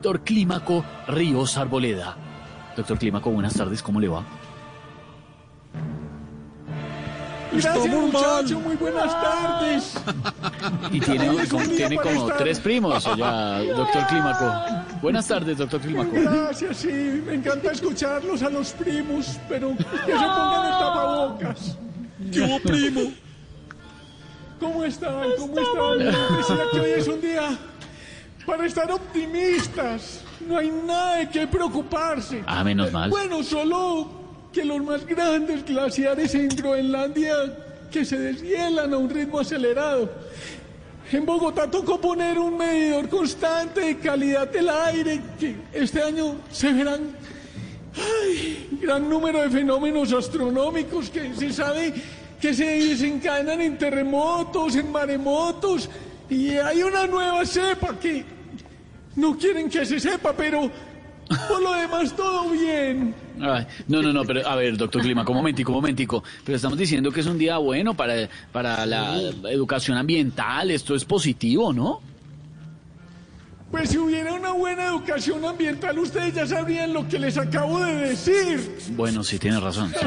Doctor Clímaco Ríos Arboleda. Doctor Clímaco, buenas tardes, ¿cómo le va? Gracias, muchacho, muy buenas tardes. Y tiene, como, tiene como estar- tres primos, ya, doctor Clímaco. Buenas tardes, doctor Clímaco. Gracias, sí, me encanta escucharlos a los primos, pero que se pongan el tapabocas. ¿Qué hubo, primo? ¿Cómo están? ¿Cómo están? Decía que hoy es un día para estar optimistas. No hay nada de qué preocuparse. Ah, menos mal. Bueno, solo que los más grandes glaciares en Groenlandia que se deshielan a un ritmo acelerado. En Bogotá tocó poner un medidor constante de calidad del aire, que este año se verán ay, gran número de fenómenos astronómicos que se sabe que se desencadenan en terremotos, en maremotos, y hay una nueva cepa que no quieren que se sepa, pero por lo demás todo bien. Ay, no, no, no, pero a ver, doctor Clímaco, un momentico, un momentico. Pero estamos diciendo que es un día bueno para, para la educación ambiental, esto es positivo, ¿no? Pues si hubiera una buena educación ambiental, ustedes ya sabrían lo que les acabo de decir. Bueno, sí, tiene razón. sí.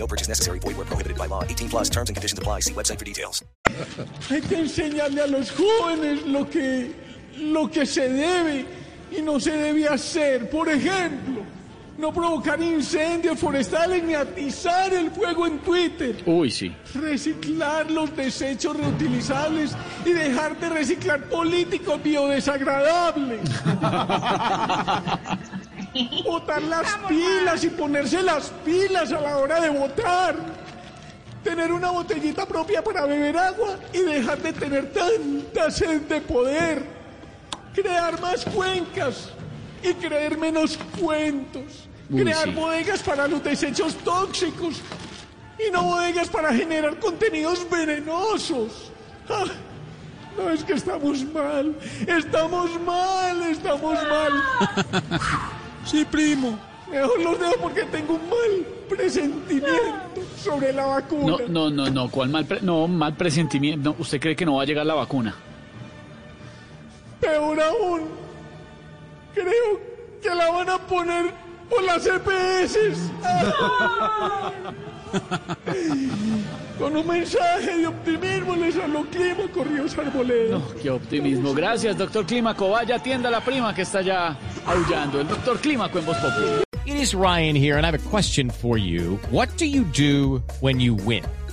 No purchase necessary. Void where prohibited by law. 18 plus terms and conditions apply. See website for details. Hay que enseñarle a los jóvenes lo que, lo que se debe y no se debe hacer. Por ejemplo, no provocar incendios forestales ni atizar el fuego en Twitter. Uy, sí. Reciclar los desechos reutilizables y dejar de reciclar políticos biodesagradables. Botar las pilas y ponerse las pilas a la hora de votar. Tener una botellita propia para beber agua y dejar de tener tanta sed de poder. Crear más cuencas y creer menos cuentos. Uy, Crear sí. bodegas para los desechos tóxicos y no bodegas para generar contenidos venenosos. Ah, no es que estamos mal, estamos mal, estamos mal. Sí, primo. Mejor los dejo porque tengo un mal presentimiento sobre la vacuna. No, no, no, no, ¿cuál mal, pre- no, mal presentimiento? No, ¿Usted cree que no va a llegar la vacuna? Peor aún, creo que la van a poner por las EPS. Con un mensaje de optimismo les habló Clima Corrios Arboleda. No, qué optimismo. Gracias, doctor Clímaco. Vaya, atienda a la prima que está ya aullando. El doctor Clímaco en Voz. It is Ryan here, and I have a question for you. What do you do when you win?